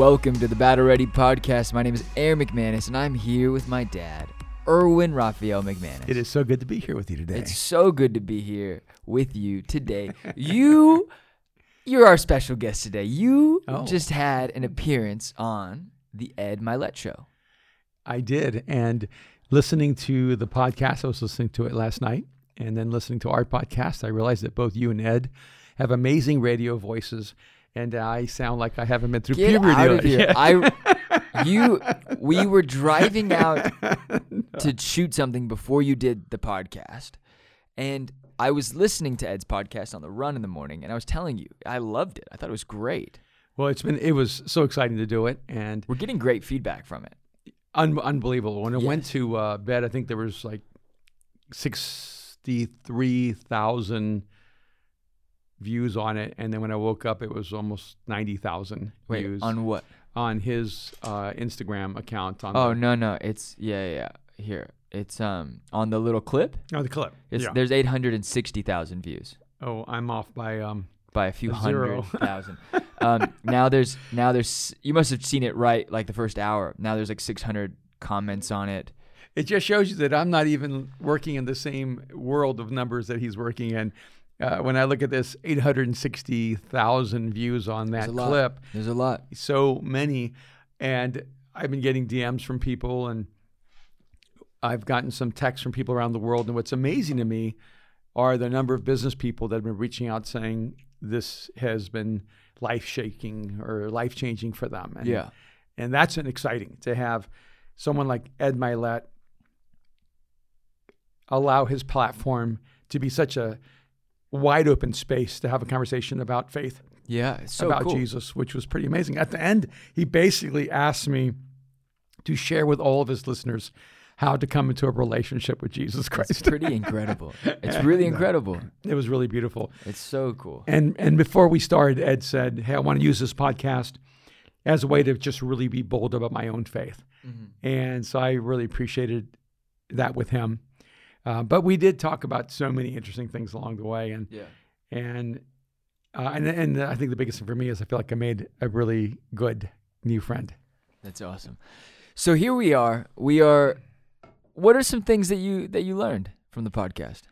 Welcome to the Battle Ready podcast. My name is Aaron McManus, and I'm here with my dad, Erwin Raphael McManus. It is so good to be here with you today. It's so good to be here with you today. You, you're our special guest today. You Oh. just had an appearance on the Ed Mylett show. I did. And listening to the podcast, I was listening to it last night. And then listening to our podcast, I realized that both you and Ed have amazing radio voices. And I sound like I haven't been through Get puberty. out of yet. here! I, you, we were driving out to shoot something before you did the podcast, and I was listening to Ed's podcast on the run in the morning, and I was telling you I loved it. I thought it was great. well, it's been, it was so exciting to do it. And We're getting great feedback from it. un- unbelievable. When I went to uh, bed, I think there was like 63,000 views on it. And then when I woke up, it was almost 90,000 views. on what? on his uh, Instagram account. On Oh the, no, no, it's yeah, yeah. yeah. Here, it's um on the little clip. oh, the clip. It's yeah. there's eight hundred and sixty thousand views Oh, I'm off by um. by a few A zero. hundred thousand. um, now there's now there's you must have seen it right like the first hour. Now there's like six hundred comments on it. It just shows you that I'm not even working in the same world of numbers that he's working in. Uh, when I look at this, 860,000 views on There's that lot. clip, There's a lot. so many, and I've been getting DMs from people, and I've gotten some texts from people around the world. And what's amazing to me are the number of business people that have been reaching out saying this has been life shaking or life changing for them. And, Yeah. And that's an exciting to have someone like Ed Mylett allow his platform to be such a wide open space to have a conversation about faith, Yeah, so about cool. Jesus, which was pretty amazing. At the end, he basically asked me to share with all of his listeners how to come into a relationship with Jesus Christ. It's pretty incredible. It's really uh, incredible. it was really beautiful. It's so cool. And and before we started, Ed said, "Hey, I want to use this podcast as a way to just really be bold about my own faith." Mm-hmm. And so I really appreciated that with him. Uh, but we did talk about so many interesting things along the way, and Yeah. and uh, and and I think the biggest thing for me is I feel like I made a really good new friend. That's awesome. So here we are. We are. What are some things that you that you learned from the podcast?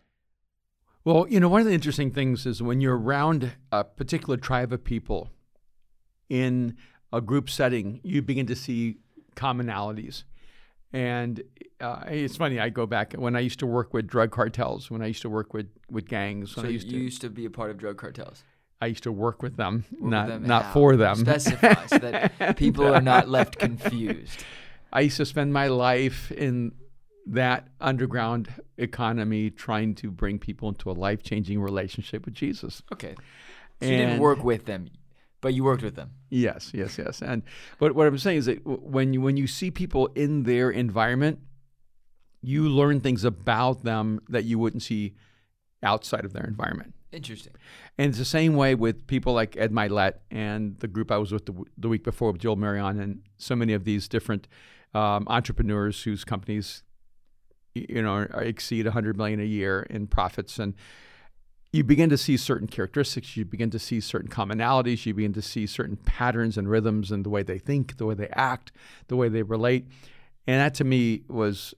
Well, you know, one of the interesting things is when you're around a particular tribe of people in a group setting, you begin to see commonalities. And uh, it's funny, I go back when I used to work with drug cartels, when I used to work with, with gangs, when So I used you to used to be a part of drug cartels. I used to work with them, with not them not for them. Specify so that people are not left confused. I used to spend my life in that underground economy trying to bring people into a life changing relationship with Jesus. Okay. So you didn't work with them, but you worked with them. Yes, yes, yes. And but what I'm saying is that when you when you see people in their environment, you learn things about them that you wouldn't see outside of their environment. Interesting. And it's the same way with people like Ed Mylett and the group I was with the, the week before with Joel Marion and so many of these different um, entrepreneurs whose companies, you know, exceed 100 million a year in profits. And you begin to see certain characteristics. You begin to see certain commonalities. You begin to see certain patterns and rhythms and the way they think, the way they act, the way they relate. And that to me was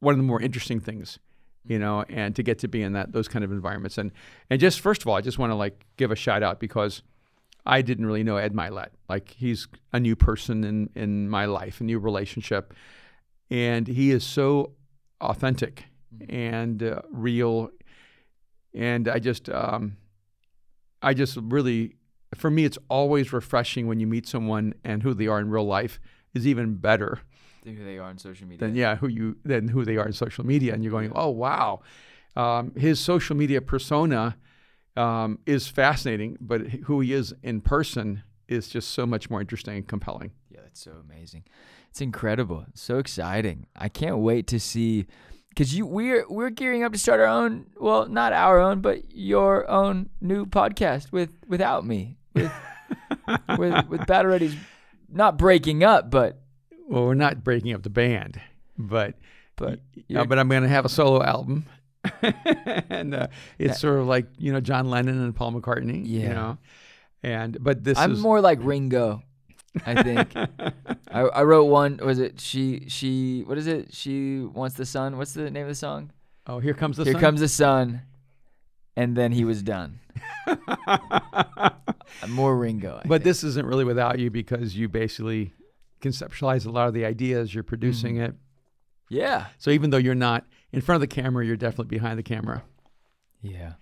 one of the more interesting things you know, and to get to be in that those kind of environments. And and just first of all, I just want to like give a shout out because I didn't really know Ed Mylett. Like he's a new person in in my life, a new relationship, and he is so authentic and uh, real. And I just um, I just really for me, it's always refreshing when you meet someone and who they are in real life is even better than Who they are on social media. than yeah who you than who they are in social media and you're going oh wow um, his social media persona um, is fascinating but who he is in person is just so much more interesting and compelling Yeah, that's so amazing. It's incredible. So exciting. I can't wait to see because you we're we're gearing up to start our own well, not our own, but your own new podcast with without me. With with with Battle Ready's not breaking up, but well we're not breaking up the band but but yeah, but I'm going to have a solo album. And uh, it's sort of like you know John Lennon and Paul McCartney you know? And but this I'm is more like Ringo I think. I, I wrote one. Was it she? She. What is it? She wants the sun. What's the name of the song? oh, here comes the Here sun. comes the sun, and then he was done. More Ringo. I but think. this isn't really without you because you basically conceptualize a lot of the ideas. You're producing Mm-hmm. it. yeah, So even though you're not in front of the camera, you're definitely behind the camera. yeah,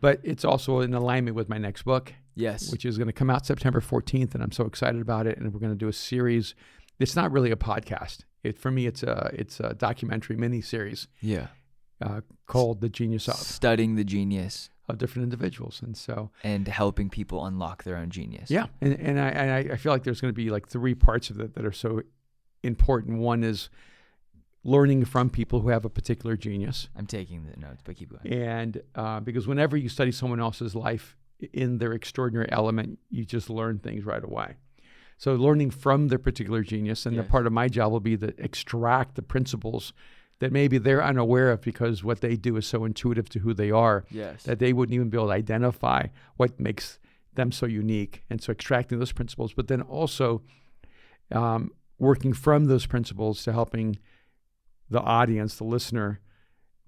But it's also in alignment with my next book, yes, which is going to come out September 14th, and I'm so excited about it. And we're going to do a series. It's not really a podcast. It for me, it's a it's a documentary mini series yeah. uh, called "The Genius of" Studying the genius of different individuals. And so, and helping people unlock their own genius. yeah, and and I and I- feel like there's going to be like three parts of it that are so important. One is learning from people who have a particular genius. I'm taking the notes, but keep going. And uh, because whenever you study someone else's life in their extraordinary element, you just learn things right away. So learning from their particular genius, and Yes. the part of my job will be to extract the principles that maybe they're unaware of because what they do is so intuitive to who they are Yes. that they wouldn't even be able to identify what makes them so unique. And so extracting those principles, but then also um, working from those principles to helping the audience, the listener,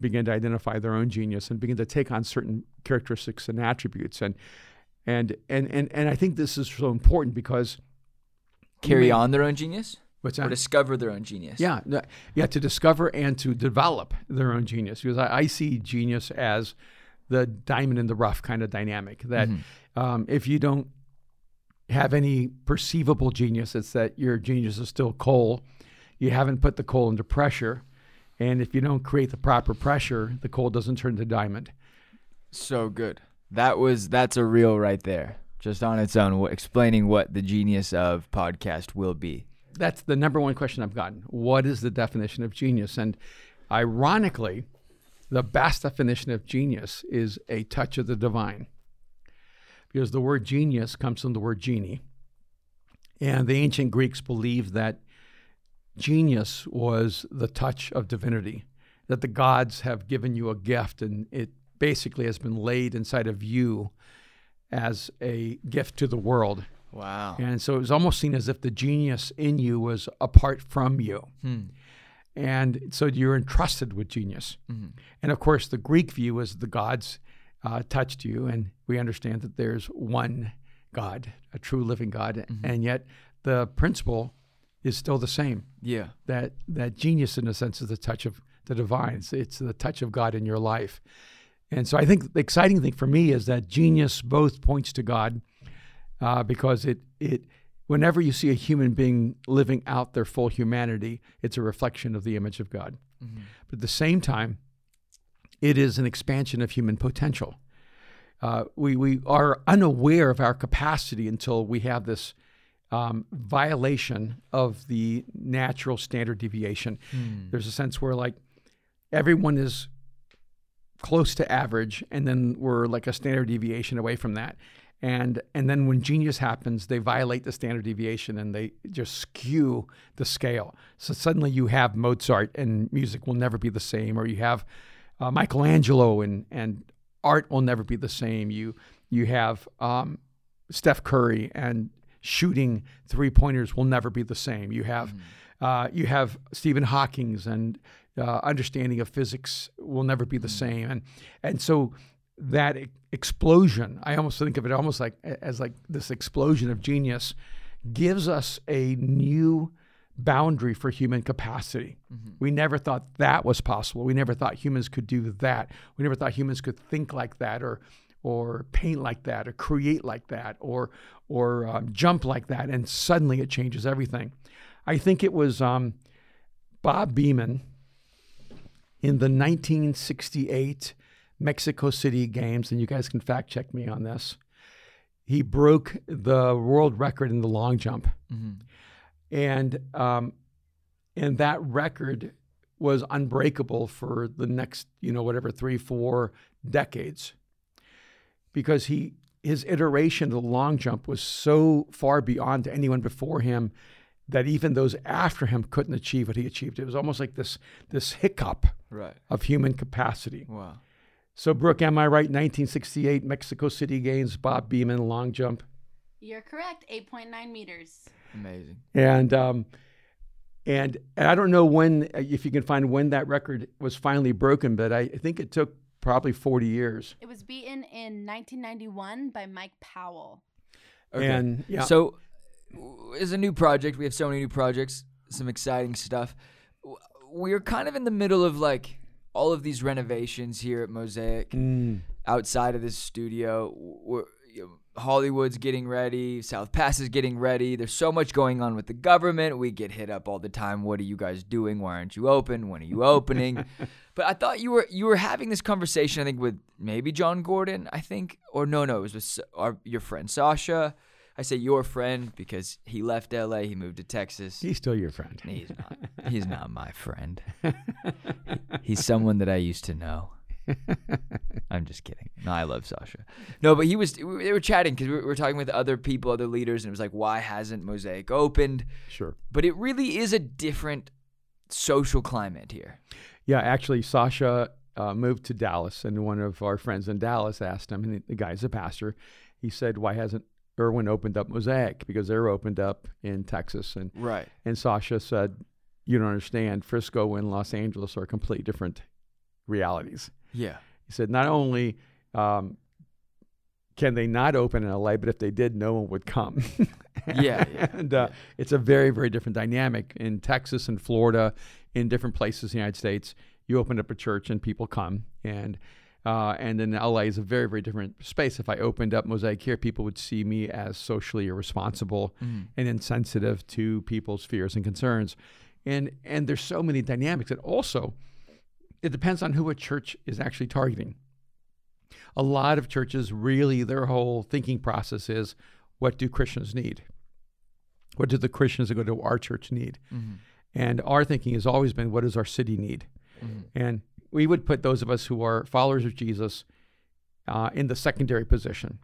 begin to identify their own genius and begin to take on certain characteristics and attributes. And and and and, and I think this is so important because Carry may- on their own genius What's or that? discover their own genius. Yeah, yeah, to discover and to develop their own genius. Because I, I see genius as the diamond in the rough kind of dynamic. That Mhm. um, if you don't have any perceivable genius, it's that your genius is still coal. You haven't put the coal under pressure. And if you don't create the proper pressure, the coal doesn't turn to diamond. So good. That was that's a reel right there, just on its own, explaining what the genius of podcast will be. That's the number one question I've gotten. What is the definition of genius? And ironically, the best definition of genius is a touch of the divine. Because the word genius comes from the word genie. And the ancient Greeks believed that genius was the touch of divinity, that the gods have given you a gift and it basically has been laid inside of you as a gift to the world. Wow. And so it was almost seen as if the genius in you was apart from you. Hmm. And so you're entrusted with genius. Mhm. And of course, the Greek view is the gods uh, touched you, and we understand that there's one God, a true living God, and yet the principle is still the same. Yeah. That that genius, in a sense, is the touch of the divine. It's, it's the touch of God in your life. And so I think the exciting thing for me is that genius both points to God, uh, because it it whenever you see a human being living out their full humanity, it's a reflection of the image of God. Mhm. But at the same time, it is an expansion of human potential. Uh, we, we are unaware of our capacity until we have this um, violation of the natural standard deviation. Hmm. There's a sense where, like, everyone is close to average, and then we're like a standard deviation away from that. And and then when genius happens, they violate the standard deviation and they just skew the scale. So suddenly you have Mozart and music will never be the same, or you have uh, Michelangelo and and art will never be the same. You you have um, Steph Curry and shooting three pointers will never be the same. You have uh, you have Stephen Hawking's and uh, understanding of physics will never be the same. And and so that e- explosion, I almost think of it almost like as like this explosion of genius gives us a new boundary for human capacity. We never thought that was possible. We never thought humans could do that. We never thought humans could think like that or or paint like that or create like that or or um, jump like that and suddenly it changes everything. I think it was um, Bob Beamon in the 1968 Mexico City Games, and you guys can fact check me on this. He broke the world record in the long jump, Mhm. and um, and that record was unbreakable for the next, you know, whatever three, four decades, because he his iteration of the long jump was so far beyond anyone before him that even those after him couldn't achieve what he achieved. It was almost like this this hiccup Right. of human capacity. Wow. So, Brooke, am I right? 1968 Mexico City Games, Bob Beamon, long jump. You're correct. 8.9 meters. Amazing. And um, and and I don't know when if you can find when that record was finally broken, but I think it took probably 40 years. It was beaten in 1991 by Mike Powell. Okay. And yeah, So, w- it's a new project. We have so many new projects, some exciting stuff. We're kind of in the middle of like all of these renovations here at Mosaic. Mm, outside of this studio. We're, you know, Hollywood's getting ready. South Pass is getting ready. There's so much going on with the government. We get hit up all the time. What are you guys doing? Why aren't you open? When are you opening? but I thought you were you were having this conversation. I think with maybe John Gordon. I think or no no it was with our, your friend Sasha. I say your friend because he left LA. He moved to Texas. he's still your friend. He's not. He's not my friend. He's someone that I used to know. I'm just kidding. No, I love Sasha. No, but he was. They were chatting because we were talking with other people, other leaders, and it was like, why hasn't Mosaic opened? Sure. But it really is a different social climate here. Yeah, actually, Sasha uh, moved to Dallas, and one of our friends in Dallas asked him, and the guy's a pastor. He said, "Why hasn't Erwin opened up Mosaic? Because they're opened up in Texas." And Right. and Sasha said, "You don't understand. Frisco and Los Angeles are completely different realities." Yeah. He said, "Not only um, can they not open in LA, but if they did, no one would come." Yeah, yeah, and uh, it's a very, very different dynamic in Texas and Florida, in different places in the United States. You open up a church and people come, and uh, and then LA is a very, very different space. If I opened up Mosaic here, people would see me as socially irresponsible Mhm. and insensitive to people's fears and concerns, and and there's so many dynamics. And also, it depends on who a church is actually targeting. A lot of churches really their whole thinking process is, what do Christians need? What do the Christians that go to our church need? Mhm. And our thinking has always been, what does our city need? Mhm. And we would put those of us who are followers of Jesus uh, in the secondary position.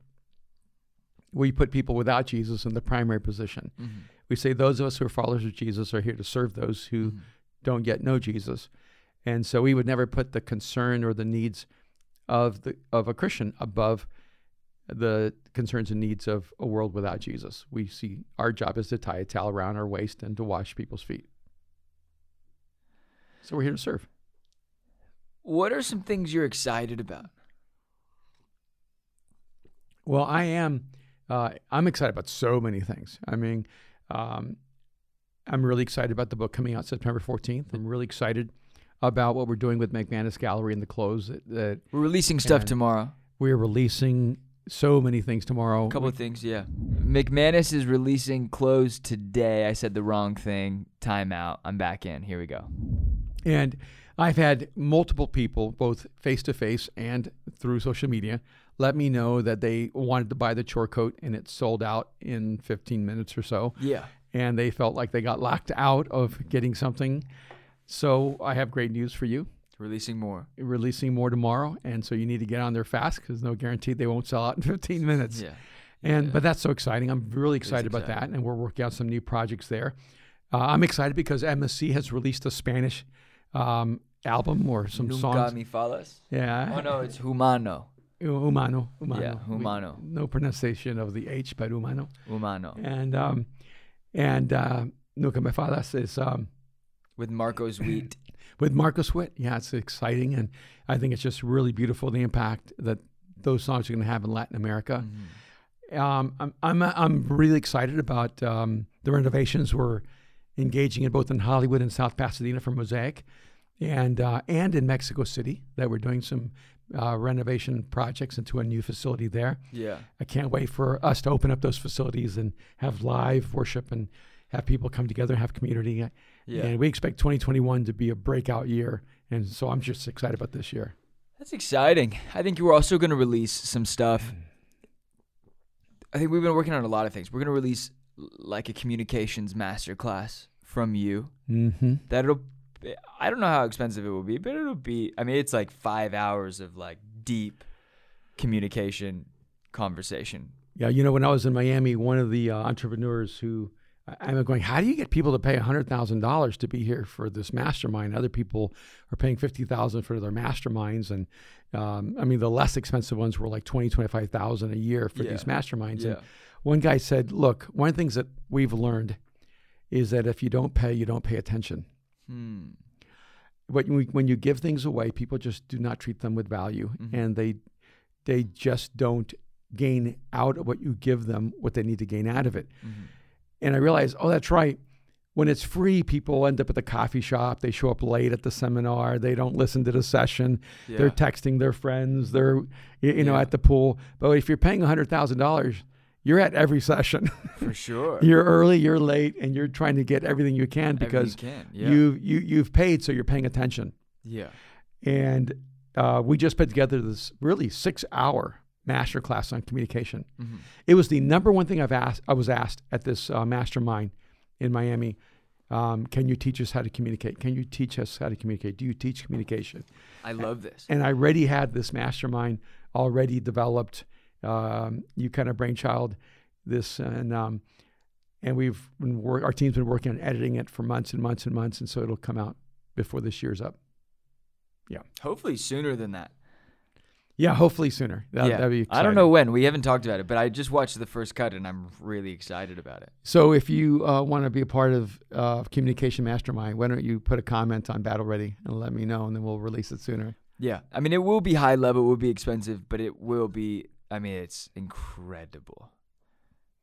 We put people without Jesus in the primary position. Mhm. We say those of us who are followers of Jesus are here to serve those who Mhm. don't yet know Jesus. And so we would never put the concern or the needs of the of a Christian above the concerns and needs of a world without Jesus. We see our job is to tie a towel around our waist and to wash people's feet. So we're here to serve. What are some things you're excited about? Well, I am. Uh, I'm excited about so many things. I mean, um, I'm really excited about the book coming out September 14th. I'm really excited about what we're doing with McManus Gallery and the clothes that, that We're releasing stuff tomorrow. we're releasing. So many things tomorrow. A couple of things, yeah. McManus is releasing clothes today. I said the wrong thing. Timeout. I'm back in. Here we go. And I've had multiple people, both face to face and through social media, let me know that they wanted to buy the chore coat and it sold out in 15 minutes or so. Yeah. And they felt like they got locked out of getting something. So I have great news for you. Releasing more. Releasing more tomorrow. And so you need to get on there fast because no guarantee they won't sell out in 15 minutes. Yeah. And Yeah. but that's so exciting. I'm really excited about that, and we're working on some new projects there. Uh, I'm excited because MSC has released a Spanish um, album or some Nunca songs. me falas. Yeah, Oh no, it's humano. humano, humano. Yeah, We- no pronunciation of the H, but humano. Humano. And um, and uh, Nunca Me Falas is um, With Marcos Wheat. With Marcos Witt. Yeah, it's exciting, and I think it's just really beautiful the impact that those songs are going to have in Latin America. Mhm. Um, I'm, I'm I'm really excited about um, the renovations we're engaging in both in Hollywood and South Pasadena for Mosaic, and uh, and in Mexico City that we're doing some uh, renovation projects into a new facility there. Yeah. I can't wait for us to open up those facilities and have live worship and have people come together and have community. Yeah. And we expect 2021 to be a breakout year, and so I'm just excited about this year. That's exciting. I think you are also going to release some stuff. I think we've been working on a lot of things. We're going to release like a communications masterclass from you. Mm-hmm. That'll I don't know how expensive it will be, but it'll be I mean it's like 5 hours of like deep communication conversation. Yeah, you know, when I was in Miami, one of the uh, entrepreneurs who I'm going, how do you get people to pay $100,000 to be here for this mastermind? Other people are paying 50000 for their masterminds. And um, I mean, the less expensive ones were like 20, 25000 a year for these Yeah. masterminds. And one guy said, look, one of the things that we've learned is that if you don't pay, you don't pay attention. Hmm. When you, when you give things away, people just do not treat them with value, Mhm. and they they just don't gain out of what you give them what they need to gain out of it. Mhm. And I realized, oh, that's right. When it's free, people end up at the coffee shop. They show up late at the seminar. They don't listen to the session. Yeah. They're texting their friends. They're you know Yeah. at the pool. But if you're paying hundred thousand dollars, you're at every session. for sure. you're early, you're late, and you're trying to get everything you can because you can. Yeah. you you you've paid, so you're paying attention. yeah. And uh, we just put together this really six hour master class on communication. Mhm. It was the number one thing I've asked. I was asked at this uh, mastermind in Miami. Um, can you teach us how to communicate? Can you teach us how to communicate? Do you teach communication? I love this. And I already had this mastermind already developed. Um, you kind of brainchild this, and um, and we've been wor- our team's been working on editing it for months and months and months, and so it'll come out before this year's up. Yeah, hopefully sooner than that. Yeah, hopefully sooner. That, yeah. That'd be I don't know when. We haven't talked about it, but I just watched the first cut and I'm really excited about it. So if you uh, want to be a part of uh, Communication Mastermind, why don't you put a comment on Battle Ready and let me know, and then we'll release it sooner. Yeah. I mean, it will be high level, it will be expensive, but it will be, I mean, it's incredible.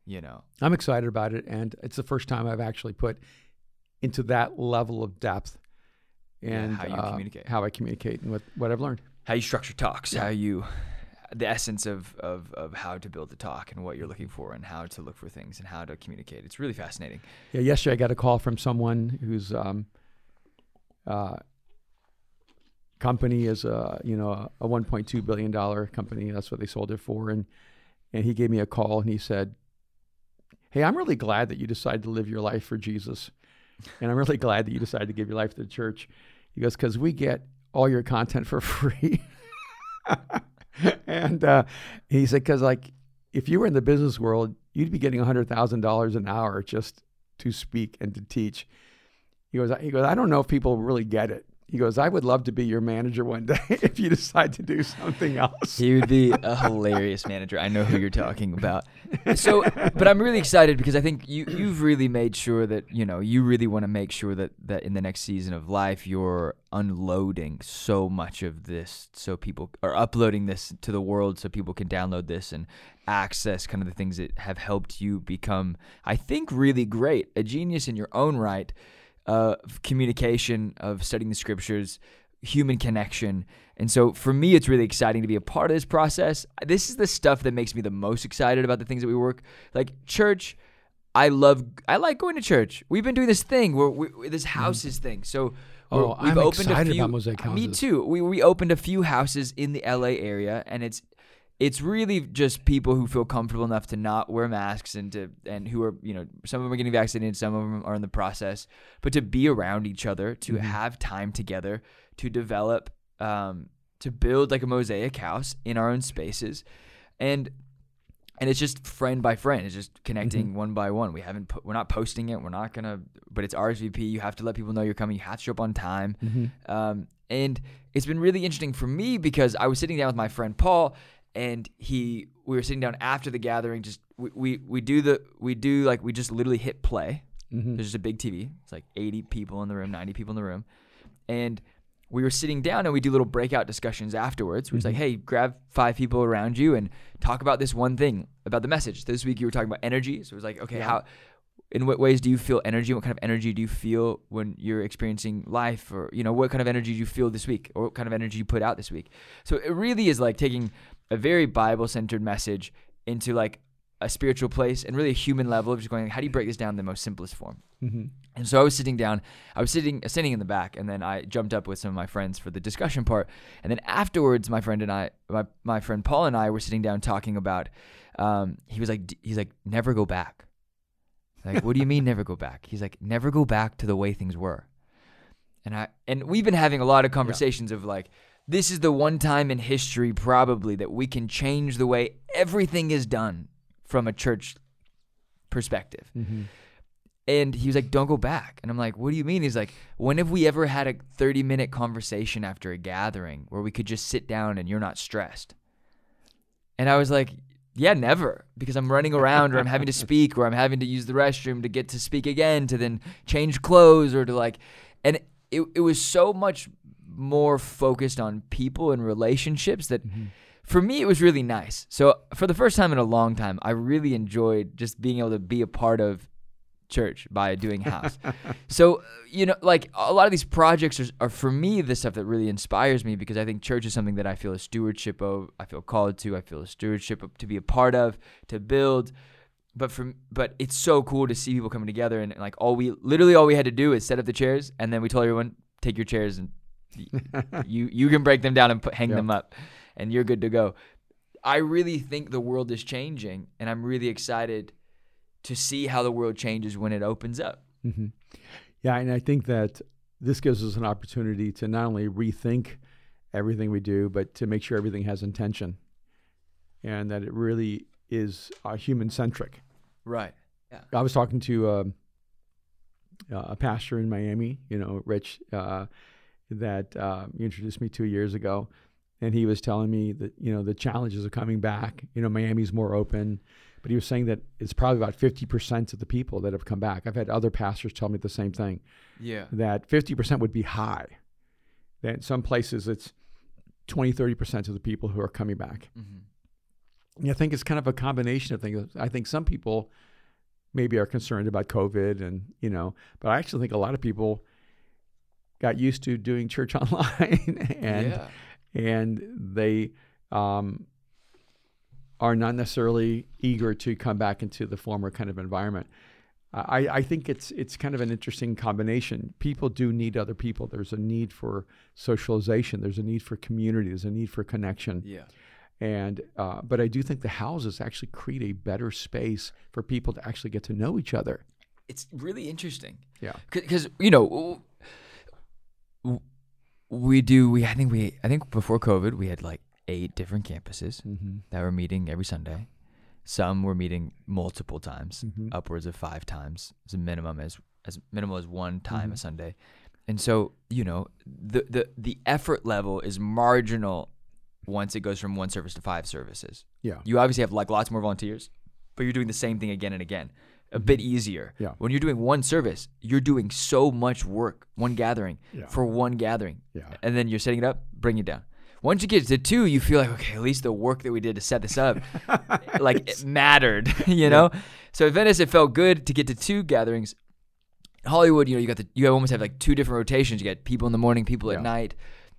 You know? I'm excited about it, and it's the first time I've actually put into that level of depth Yeah, and how you uh, communicate. how I communicate, and what, what I've learned. How you structure talks, Yeah. how you, the essence of, of, of how to build a talk and what you're looking for and how to look for things and how to communicate. It's really fascinating. Yeah, yesterday I got a call from someone whose um, uh, company is a you know a 1.2 billion dollar company. That's what they sold it for, and and he gave me a call and he said, "Hey, I'm really glad that you decided to live your life for Jesus, and I'm really glad that you decided to give your life to the church." He goes, "Because we get all your content for free," and uh, he said, "Because like if you were in the business world, you'd be getting hundred thousand dollars an hour just." to speak and to teach. He goes, he goes, I don't know if people really get it. He goes, I would love to be your manager one day if you decide to do something else. He would be a hilarious manager. I know who you're talking about. So, but I'm really excited because I think you you've really made sure that you know you really want to make sure that that in the next season of life you're unloading so much of this so people are uploading this to the world so people can download this and access kind of the things that have helped you become I think really great, a genius in your own right uh, of communication, of studying the scriptures, human connection. And so for me, it's really exciting to be a part of this process. This is the stuff that makes me the most excited about the things that we work. Like church, I love, I like going to church. We've been doing this thing where we, this houses thing. So Oh, I'm excited a few. about Mosaic houses. Me too. We we opened a few houses in the LA area, and it's it's really just people who feel comfortable enough to not wear masks and to and who are you know some of them are getting vaccinated, some of them are in the process, but to be around each other, to Mhm. have time together, to develop, um, to build like a mosaic house in our own spaces, and and it's just friend by friend. It's just connecting one by one. We haven't put, we're not posting it. We're not gonna, but it's RSVP. You have to let people know you're coming. You have to show up on time. Mm-hmm. Um, and it's been really interesting for me because I was sitting down with my friend Paul, and he we were sitting down after the gathering. Just we we, we do the we do like we just literally hit play. Mm-hmm. There's just a big TV. It's like 80 people in the room, 90 people in the room, and we were sitting down and we do little breakout discussions afterwards. We're just like, hey, grab five people around you and talk about this one thing about the message. This week you were talking about energy, so it was like, okay, Yeah. how in what ways do you feel energy? What kind of energy do you feel when you're experiencing life? Or, you know, what kind of energy do you feel this week? Or what kind of energy you put out this week? So it really is like taking a very Bible centered message into like a spiritual place and really a human level of just going, how do you break this down in the most simplest form? Mm-hmm. And so I was sitting down, I was sitting sitting in the back, and then I jumped up with some of my friends for the discussion part. And then afterwards, my friend and I, my, my friend Paul and I were sitting down talking about. Um, he was like, he's like, never go back. Like, what do you mean never go back? He's like, never go back to the way things were. And I and we've been having a lot of conversations of like, this is the one time in history probably that we can change the way everything is done from a church perspective Mm-hmm. And he was like, "Don't go back." And I'm like, "What do you mean?" He's like, "When have we ever had a 30 minute conversation after a gathering where we could just sit down and you're not stressed?" And I was like, "Yeah, never, because I'm running around or I'm having to speak or I'm having to use the restroom to get to speak again to then change clothes or to like and it it was so much more focused on people and relationships that mm-hmm. for me it was really nice. So for the first time in a long time, I really enjoyed just being able to be a part of church by doing house. so you know, like a lot of these projects are, are for me the stuff that really inspires me because I think church is something that I feel a stewardship of. I feel called to. I feel a stewardship of, to be a part of, to build. But from but it's so cool to see people coming together and like all we literally all we had to do is set up the chairs and then we told everyone take your chairs and you you can break them down and put, hang Yeah. them up and you're good to go. I really think the world is changing and I'm really excited to see how the world changes when it opens up. hmm Yeah, and I think that this gives us an opportunity to not only rethink everything we do, but to make sure everything has intention, and that it really is uh, human centric. Right. Yeah. I was talking to um, uh, a pastor in Miami, you know, Rich, uh, that uh, you introduced me two years ago, and he was telling me that you know the challenges of coming back. You know, Miami's more open, but he was saying that it's probably about fifty percent of the people that have come back. I've had other pastors tell me the same thing Yeah. that 50% would be high. That in some places it's 20, 30% of the people who are coming back. Mm-hmm. I think it's kind of a combination of things. I think some people maybe are concerned about COVID and, you know, but I actually think a lot of people got used to doing church online and yeah. and they um, are not necessarily eager to come back into the former kind of environment. I, I think it's it's kind of an interesting combination. People do need other people. There's a need for socialization. There's a need for community. There's a need for connection. Yeah. And uh, but I do think the houses actually create a better space for people to actually get to know each other. It's really interesting. Yeah. Because you know, we do. We I think we I think before COVID we had like eight different campuses Mm-hmm. that were meeting every Sunday. Some were meeting multiple times, Mhm. upwards of five times as a minimum, as as minimal as one time Mhm. a Sunday. And so you know the the the effort level is marginal once it goes from one service to five services. Yeah. You obviously have like lots more volunteers, but you're doing the same thing again and again. A bit easier. Yeah. When you're doing one service, you're doing so much work, one gathering Yeah. for one gathering. Yeah. And then you're setting it up, bring it down. Once you get to two, you feel like, okay, at least the work that we did to set this up, like it mattered, you know? So at Venice, it felt good to get to two gatherings. Hollywood, you know, you got the, you almost have like two different rotations. You got people in the morning, people Yeah. at night,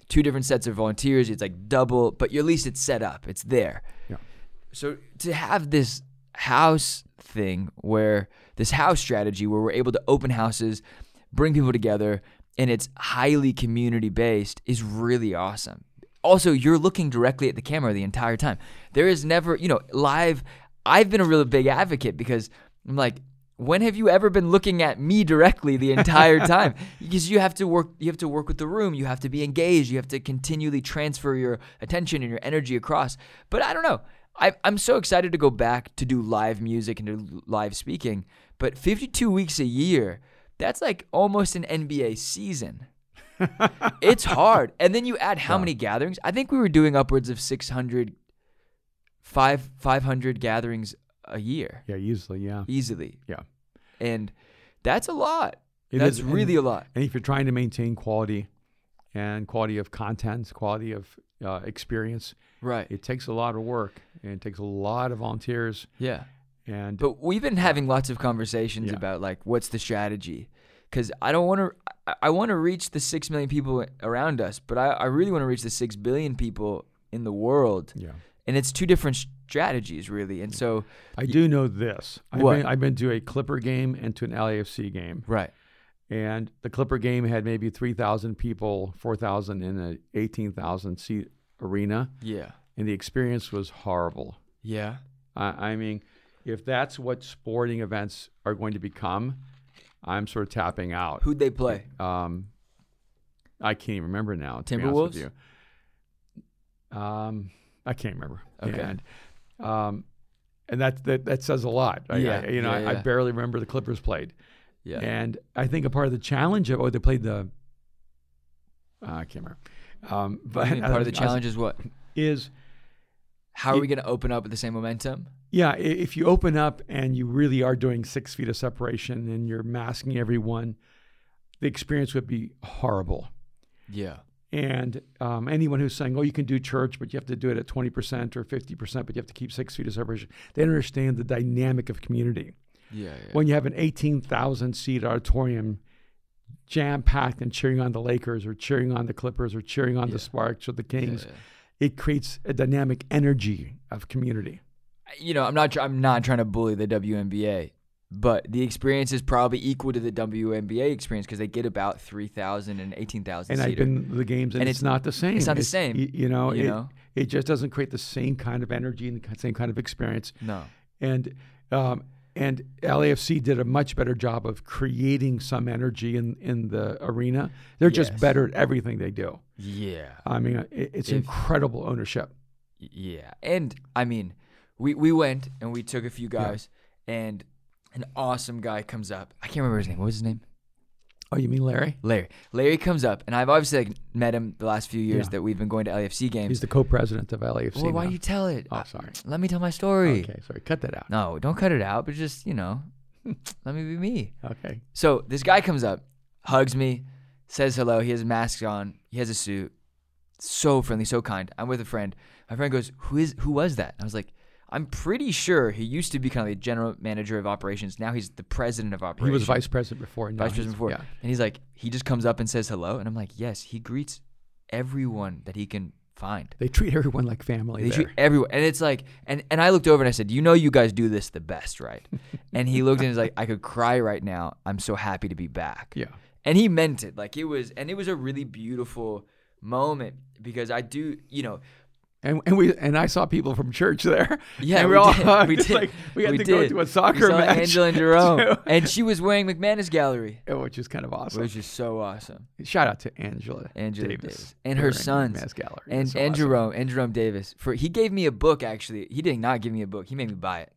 two different sets of volunteers. It's like double, but at least it's set up, it's there. Yeah. So to have this house thing where this house strategy where we're able to open houses, bring people together, and it's highly community based is really awesome. Also, you're looking directly at the camera the entire time. There is never, you know, live. I've been a really big advocate because I'm like, when have you ever been looking at me directly the entire time? because you have to work you have to work with the room, you have to be engaged, you have to continually transfer your attention and your energy across. But I don't know. I, I'm so excited to go back to do live music and do live speaking. But 52 weeks a year, that's like almost an NBA season. it's hard. And then you add how Yeah. many gatherings? I think we were doing upwards of 600, five, 500 gatherings a year Yeah, easily. Yeah. easily. Yeah. And that's a lot. It that's is, and- really a lot. And if you're trying to maintain quality and quality of content, quality of uh, experience, Right. it takes a lot of work and it takes a lot of volunteers. Yeah. And But we've been having lots of conversations Yeah. about like what's the strategy, because I don't want to. I, want to reach the six million people around us, but I, I really want to reach the six billion people in the world, yeah, and it's two different strategies really. And so, I do know this. I've What? been, I've been to a Clipper game and to an LAFC game, right, and the Clipper game had maybe three thousand people, four thousand in an eighteen thousand seat arena, yeah, and the experience was horrible. yeah, I, I mean, if that's what sporting events are going to become, I'm sort of tapping out. who'd they play? Um, I can't even remember now. To be with you. Um, I can't remember. Okay. And, um, and that, that that says a lot. I, Yeah, I, you know, yeah, I, I barely remember the Clippers played, Yeah. And I think a part of the challenge of oh they played the uh, I can't remember. Um, but part of the challenge is what? is How are You- we going to open up with the same momentum? yeah if you open up and you really are doing six feet of separation and you're masking everyone, the experience would be horrible. Yeah. And um, anyone who's saying, "Oh, you can do church, but you have to do it at twenty percent or fifty percent, but you have to keep six feet of separation," they don't understand the dynamic of community. Yeah. yeah. when you have an 18,000 seat auditorium jam packed and cheering on the Lakers or cheering on the Clippers or cheering on Yeah. the Sparks or the Kings, yeah. it creates a dynamic energy of community. you know, I'm not I'm not trying to bully the WNBA, but the experience is probably equal to the WNBA experience because they get about 3,000 and 18,000 And I've been to the games, and, And it's, it's- not the same. it's not the same, y- You, know, you it, know? it just doesn't create the same kind of energy and the same kind of experience. No. And um, and LAFC did a much better job of creating some energy in in the arena. They're just better at everything they do. Yeah. I mean, uh, it, it's If- incredible ownership. Yeah. And I mean, we we went and we took a few guys and an awesome guy comes up. I can't remember his name. What was his name? Oh, you mean Larry? Larry. Larry comes up and I've obviously like, met him the last few years Yeah. that we've been going to LAFC games. He's the co-president of LAFC. well, why now. you tell it? Oh, I- sorry. Let me tell my story. Okay, sorry. Cut that out. No, don't cut it out, but just, you know, let me be me. Okay. So this guy comes up, hugs me, says hello. He has a mask on. He has a suit. So friendly, so kind. I'm with a friend. My friend goes, "Who is? Who was that?" I was like, "I'm pretty sure he used to be kind of the general manager of operations. Now he's the president of operations. He was vice president before. and vice he's- president before." Yeah. And he's like, he just comes up and says hello, and I'm like, "Yes." He greets everyone that he can find. They treat everyone like family They there. treat everyone, and it's like, and and I looked over and I said, "You know, you guys do this the best, right?" and he looked and he's like, "I could cry right now. I'm so happy to be back." yeah. and he meant it like it was and it was a really beautiful moment because i do you know And, and we and I saw people from church there. yeah and we, all did, we did like we had we to go to a We soccer saw match, angela and jerome and she was wearing mcmanus gallery which is kind of awesome. which is so awesome Shout out to Angela, Angela Davis, Davis. And her sons. Mass Gallery. and so and awesome. jerome and jerome davis for he gave me a book actually he did not give me a book he made me buy it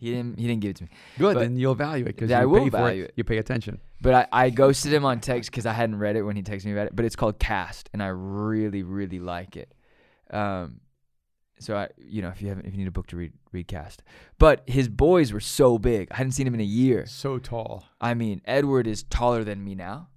he didn't he didn't give it to me Good, but- then you'll value it because I you will value it. it. You pay attention. but I, I ghosted him on text because I hadn't read it when he texted me about it. But it's called Cast, and I really, really like it. Um, so I, you know, if you haven't, if you need a book to read, read Cast. But his boys were so big. I hadn't seen him in a year. So tall. I mean, Edward is taller than me now,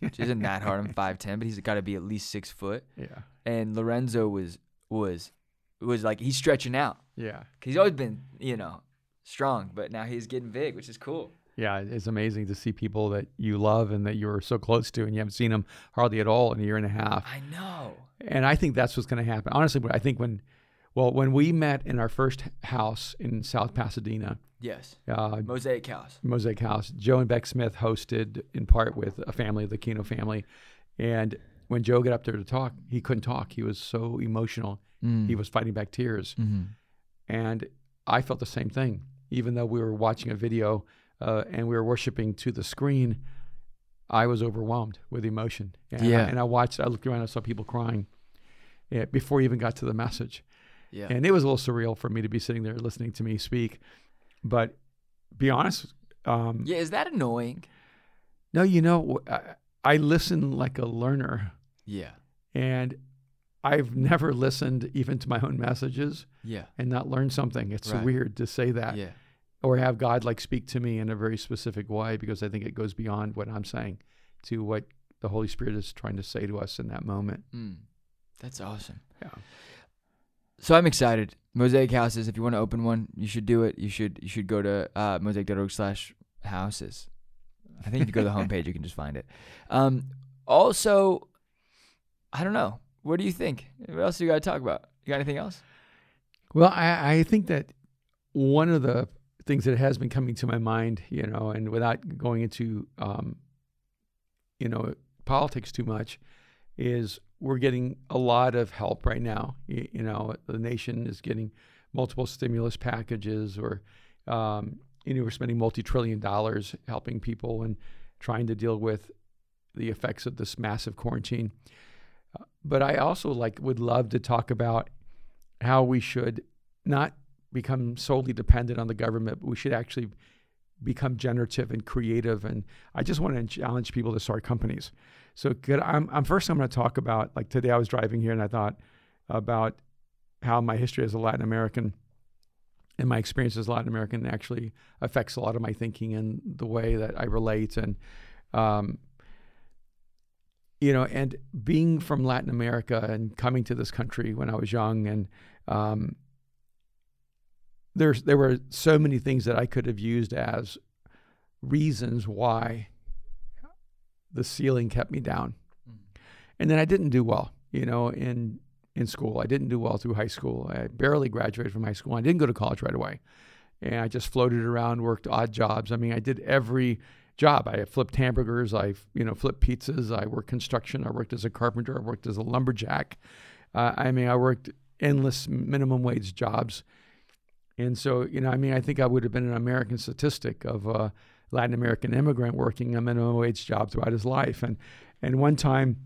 which isn't that hard. I'm five ten, but he's got to be at least six foot. Yeah. And Lorenzo was was was like he's stretching out Yeah. because he's always been, you know, strong, but now he's getting big, which is cool. Yeah, it's amazing to see people that you love and that you're so close to, and you haven't seen them hardly at all in a year and a half. I know. And I think that's what's going to happen. Honestly, I think when, well, when we met in our first house in South Pasadena, Yes. uh, Mosaic House. Mosaic House, Joe and Beck Smith hosted in part with a family, the Kino family. And when Joe got up there to talk, he couldn't talk. He was so emotional. Mm. He was fighting back tears. hmm And I felt the same thing, even though we were watching a video uh, and we were worshiping to the screen. I was overwhelmed with emotion. And Yeah. I, and I watched, I looked around, I saw people crying yeah, before we even got to the message. Yeah. And it was a little surreal for me to be sitting there listening to me speak. But be honest, um, yeah. Is that annoying? no, you know, I, I listen like a learner. Yeah. And I've never listened even to my own messages Yeah. and not learned something. It's Right. weird to say that. Yeah. Or have God like speak to me in a very specific way because I think it goes beyond what I'm saying to what the Holy Spirit is trying to say to us in that moment. Mm. That's awesome. Yeah. So I'm excited. Mosaic houses. If you want to open one, you should do it. You should you should go to uh, mosaic.org slash houses. I think if you go to the homepage, you can just find it. Um, also, I don't know. What do you think? What else do you got to talk about? You got anything else? Well, I, I think that one of the things that has been coming to my mind, you know, and without going into, um, you know, politics too much, is we're getting a lot of help right now. You, you know, the nation is getting multiple stimulus packages, or um, you know, we're spending multi-trillion dollars helping people and trying to deal with the effects of this massive quarantine. Uh, but I also like would love to talk about how we should not become solely dependent on the government, but we should actually become generative and creative. And I just want to challenge people to start companies. So good. I'm, I'm first I'm going to talk about like today I was driving here and I thought about how my history as a Latin American and my experience as a Latin American actually affects a lot of my thinking and the way that I relate and um, you know and being from Latin America and coming to this country when I was young and um, there's there were so many things that I could have used as reasons why the ceiling kept me down. And then I didn't do well, you know, in in school. I didn't do well through high school. I barely graduated from high school. I didn't go to college right away. And I just floated around, worked odd jobs. I mean, I did every job. I flipped hamburgers, I, you know, flipped pizzas, I worked construction, I worked as a carpenter, I worked as a lumberjack. Uh, I mean, I worked endless minimum wage jobs. And so, you know, I mean, I think I would have been an American statistic of a Latin American immigrant working a minimum wage job throughout his life. And and one time,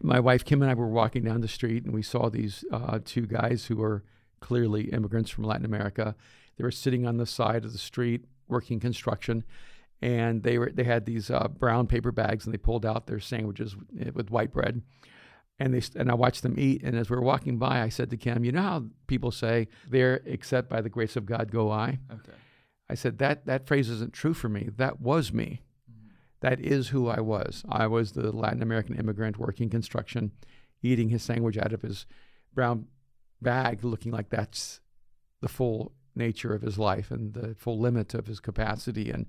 my wife Kim and I were walking down the street, and we saw these uh, two guys who were clearly immigrants from Latin America. They were sitting on the side of the street working construction, and they were they had these uh, brown paper bags, and they pulled out their sandwiches with white bread and they and I watched them eat. And as we were walking by, I said to Kim, "You know how people say there, except by the grace of God, go I." Okay. I said that that phrase isn't true for me. That was me. Mm-hmm. That is who I was. I was the Latin American immigrant working construction, eating his sandwich out of his brown bag, looking like that's the full nature of his life and the full limit of his capacity and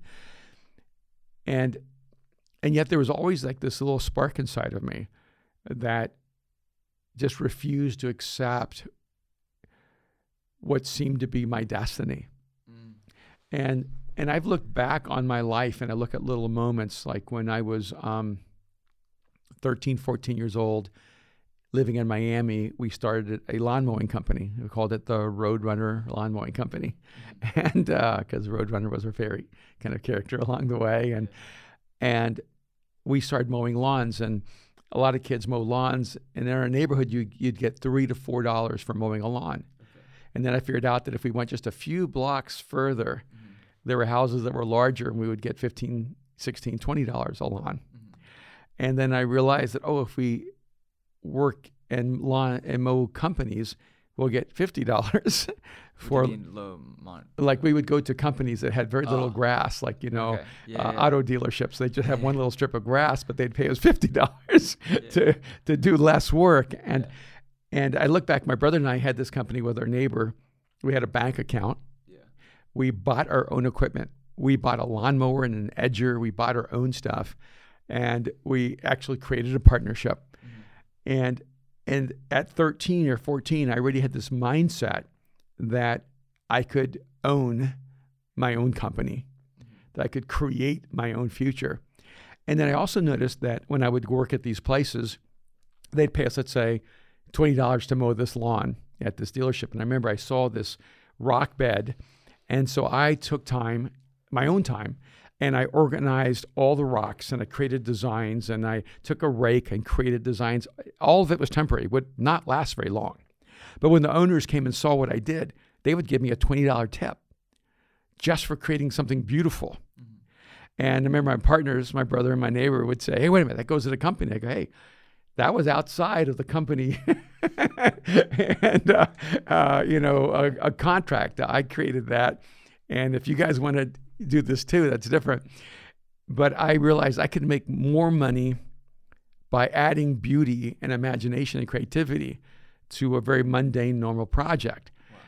and and yet there was always like this little spark inside of me that just refused to accept what seemed to be my destiny. Mm. And and I've looked back on my life and I look at little moments like when I was um, 13, 14 years old, living in Miami, we started a lawn mowing company. We called it the Roadrunner Lawn Mowing Company. And because uh, Roadrunner was our favorite kind of character along the way. And, and we started mowing lawns. And a lot of kids mow lawns, and in our neighborhood, you, would get three to four dollars for mowing a lawn. Okay. And then I figured out that if we went just a few blocks further, mm-hmm. there were houses that were larger, and we would get 15 16 20 dollars a lawn. Mm-hmm. And then I realized that oh, if we work and lawn and mow companies, we'll get fifty dollars for like we would go to companies that had very little oh. grass, like you know, okay. yeah, uh, yeah. auto dealerships. They just have one little strip of grass, but they'd pay us fifty dollars yeah. to to do less work. And and I look back, my brother and I had this company with our neighbor. We had a bank account. Yeah. We bought our own equipment. We bought a lawnmower and an edger. We bought our own stuff, and we actually created a partnership. Mm-hmm. And and at 13 or 14, I already had this mindset that I could own my own company, that I could create my own future. And then I also noticed that when I would work at these places, they'd pay us, let's say, $20 to mow this lawn at this dealership. And I remember I saw this rock bed. And so I took time, my own time, and I organized all the rocks and I created designs and I took a rake and created designs. All of it was temporary, would not last very long. But when the owners came and saw what I did, they would give me a $20 tip just for creating something beautiful. Mm-hmm. And I remember my partners, my brother and my neighbor would say, Hey, wait a minute, that goes to the company. I go, Hey, that was outside of the company and, uh, uh, you know, a, a contract. I created that. And if you guys want to do this too. That's different. But I realized I could make more money by adding beauty and imagination and creativity to a very mundane, normal project. Wow.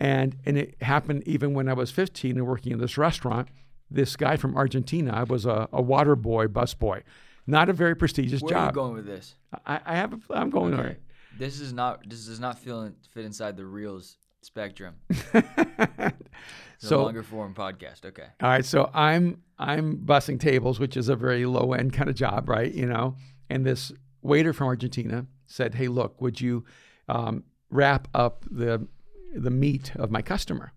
And and it happened even when I was 15 and working in this restaurant. This guy from Argentina, I was a, a water boy, bus boy, not a very prestigious Where job. Where are you going with this? I, I have. A, I'm going okay. This is not. This does not feel fit inside the reels spectrum. so longer form podcast. Okay. All right. So I'm I'm bussing tables, which is a very low end kind of job, right? You know, and this waiter from Argentina said, "Hey, look, would you um, wrap up the the meat of my customer?"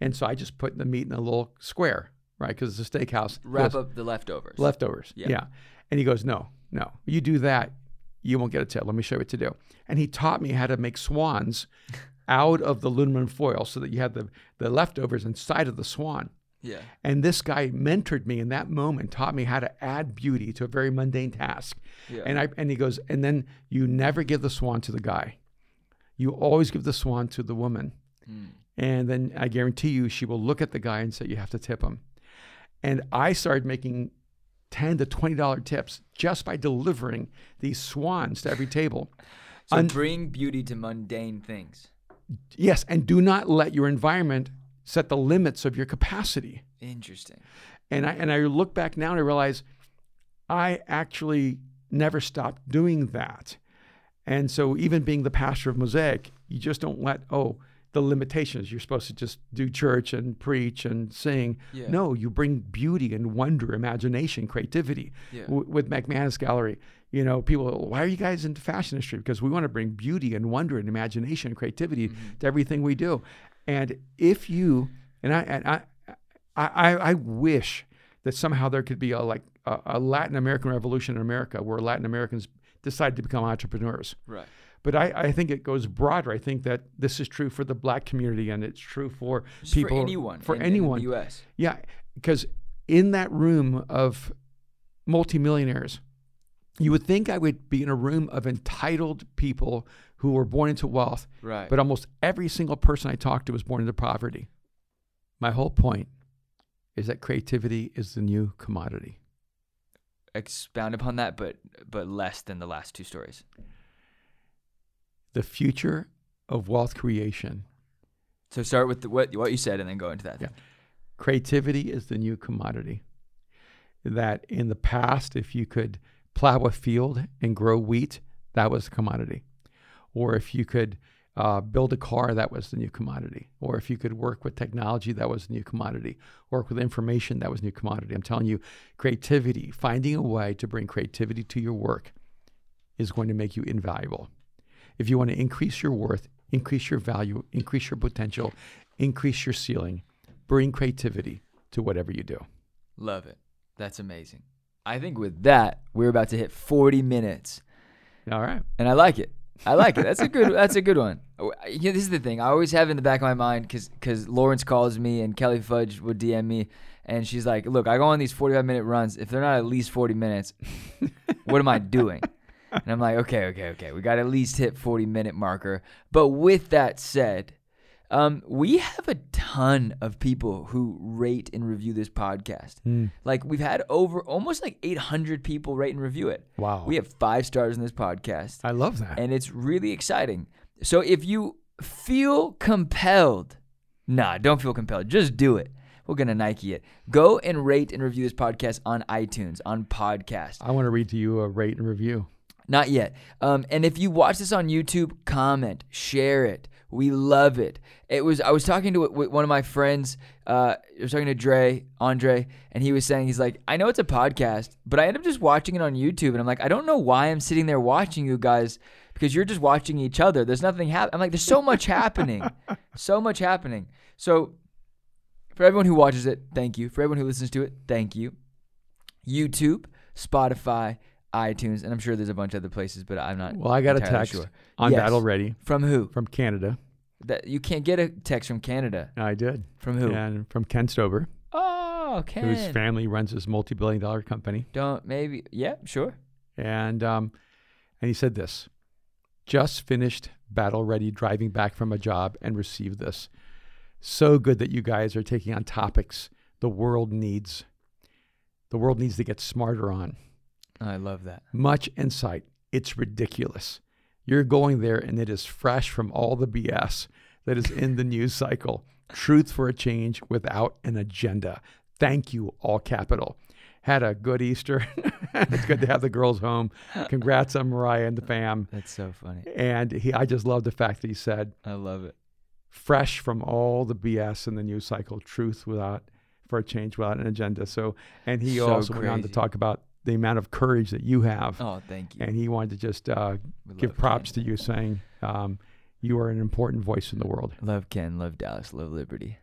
And so I just put the meat in a little square, right? Because it's a steakhouse. Wrap goes, up the leftovers. Leftovers. Yeah. yeah. And he goes, "No, no, you do that." You won't get a tip. Let me show you what to do. And he taught me how to make swans out of the aluminum foil so that you had the, the leftovers inside of the swan. Yeah. And this guy mentored me in that moment, taught me how to add beauty to a very mundane task. Yeah. And I and he goes, and then you never give the swan to the guy. You always give the swan to the woman. Mm. And then I guarantee you she will look at the guy and say, You have to tip him. And I started making 10 to $20 tips just by delivering these swans to every table. So Un- bring beauty to mundane things. Yes, and do not let your environment set the limits of your capacity. Interesting. And I and I look back now and I realize I actually never stopped doing that. And so even being the pastor of Mosaic, you just don't let oh the limitations. You're supposed to just do church and preach and sing. Yeah. No, you bring beauty and wonder, imagination, creativity. Yeah. W- with McManus Gallery, you know, people, why are you guys into fashion industry? Because we want to bring beauty and wonder and imagination and creativity Mm-hmm. to everything we do. And if you and I and I I, I, I wish that somehow there could be a like a, a Latin American revolution in America where Latin Americans decide to become entrepreneurs. Right. But I, I think it goes broader. I think that this is true for the black community and it's true for Just people for anyone. For in, in anyone. the U.S. Yeah, because in that room of multimillionaires, you would think I would be in a room of entitled people who were born into wealth, Right. but almost every single person I talked to was born into poverty. My whole point is that creativity is the new commodity. expound upon that, but but less than the last two stories. The future of wealth creation. So start with the, what what you said, and then go into that. Yeah. Creativity is the new commodity. That in the past, if you could plow a field and grow wheat, that was a commodity. Or if you could uh, build a car, that was the new commodity. Or if you could work with technology, that was the new commodity. Work with information, that was new commodity. I'm telling you, creativity, finding a way to bring creativity to your work is going to make you invaluable. If you want to increase your worth, increase your value, increase your potential, increase your ceiling, bring creativity to whatever you do. Love it. That's amazing. I think with that, we're about to hit 40 minutes, All right. and I like it. I like it. That's a good. That's a good one. Oh, Yeah, this is the thing. I always have in the back of my mind because because Lawrence calls me and Kelly Fudge would DM me, and she's like, "Look, I go on these 45 minute runs. If they're not at least 40 minutes, what am I doing?" And I'm like, "Okay, okay, okay. We got at least hit 40 minute marker." But with that said, um, we have a ton of people who rate and review this podcast. Like we've had over almost like 800 people rate and review it. Wow. We have five stars in this podcast I love that. and it's really exciting. So if you feel compelled, nah, don't feel compelled. Just do it. We're gonna Nike it. Go and rate and review this podcast on iTunes, on podcast. I want to read to you a rate and review. Not yet. Um, and if you watch this on YouTube, comment, share it. We love it. It was. I was talking to one of my friends. Uh, I was talking to Dre, Andre, and he was saying he's like, I know it's a podcast, but I end up just watching it on YouTube, and I'm like, I don't know why I'm sitting there watching you guys because you're just watching each other. There's nothing happening. I'm like, there's so much happening, so much happening. So for everyone who watches it, thank you. For everyone who listens to it, thank you. YouTube, Spotify, iTunes, and I'm sure there's a bunch of other places, but I'm not. Well, I got a text sure. on Yes. Battle Ready From who? from Canada. That you can't get a text from Canada. I did. From who? And from Ken Stover, Oh, Ken. whose family runs this multi-billion dollar company. Don't maybe. Yeah, sure. And um, and he said this: just finished battle ready, driving back from a job, and received this. So good that you guys are taking on topics the world needs. The world needs to get smarter on. I love that. Much insight. It's ridiculous. You're going there, and it is fresh from all the BS that is in the news cycle. Truth for a change without an agenda. Thank you, all capital. Had a good Easter. it's good to have the girls home. Congrats on Mariah and the fam. That's so funny. And he, I just love the fact that he said, I love it. fresh from all the BS in the news cycle, truth without for a change without an agenda. So, and he So also went on to talk about the amount of courage that you have. Oh, thank you. And he wanted to just uh, give props Ken. to you, saying um, you are an important voice in the world. Love Ken. Love Dallas. Love Liberty.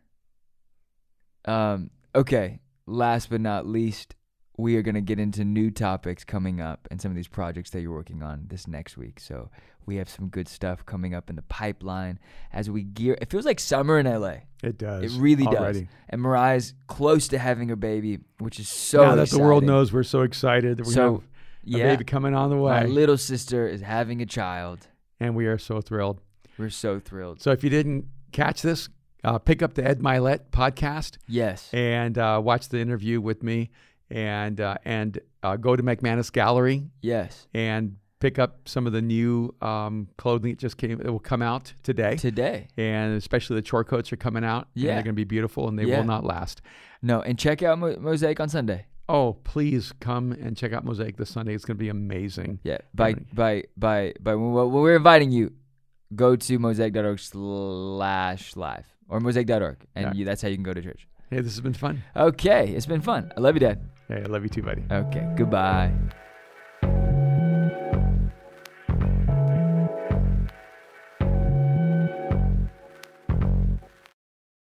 Um. Okay. Last but not least, we are going to get into new topics coming up and some of these projects that you're working on this next week. So we have some good stuff coming up in the pipeline as we gear. It feels like summer in LA. It does. It really does. And Mariah's close to having her baby, which is so now that the world knows we're so excited that we So, have a Yeah, baby coming on the way. my little sister is having a child. and we are so thrilled. We're so thrilled. So if you didn't catch this, uh, pick up the Ed Mylett podcast Yes. and uh, watch the interview with me, and uh, and uh, go to McManus Gallery Yes. and pick up some of the new um, clothing that just came. It will come out today, Today. and especially the chore coats are coming out. and Yeah. they're going to be beautiful, and they Yeah. will not last. No, and check out Mo- Mosaic on Sunday. Oh, please come and check out Mosaic this Sunday. It's going to be amazing. Yeah. By by by by when we're inviting you, go to mosaic.org slash live or mosaic.org, and Yeah. you, that's how you can go to church. Hey, this has been fun. Okay, it's been fun. I love you, Dad. Hey, I love you too, buddy. Okay, goodbye.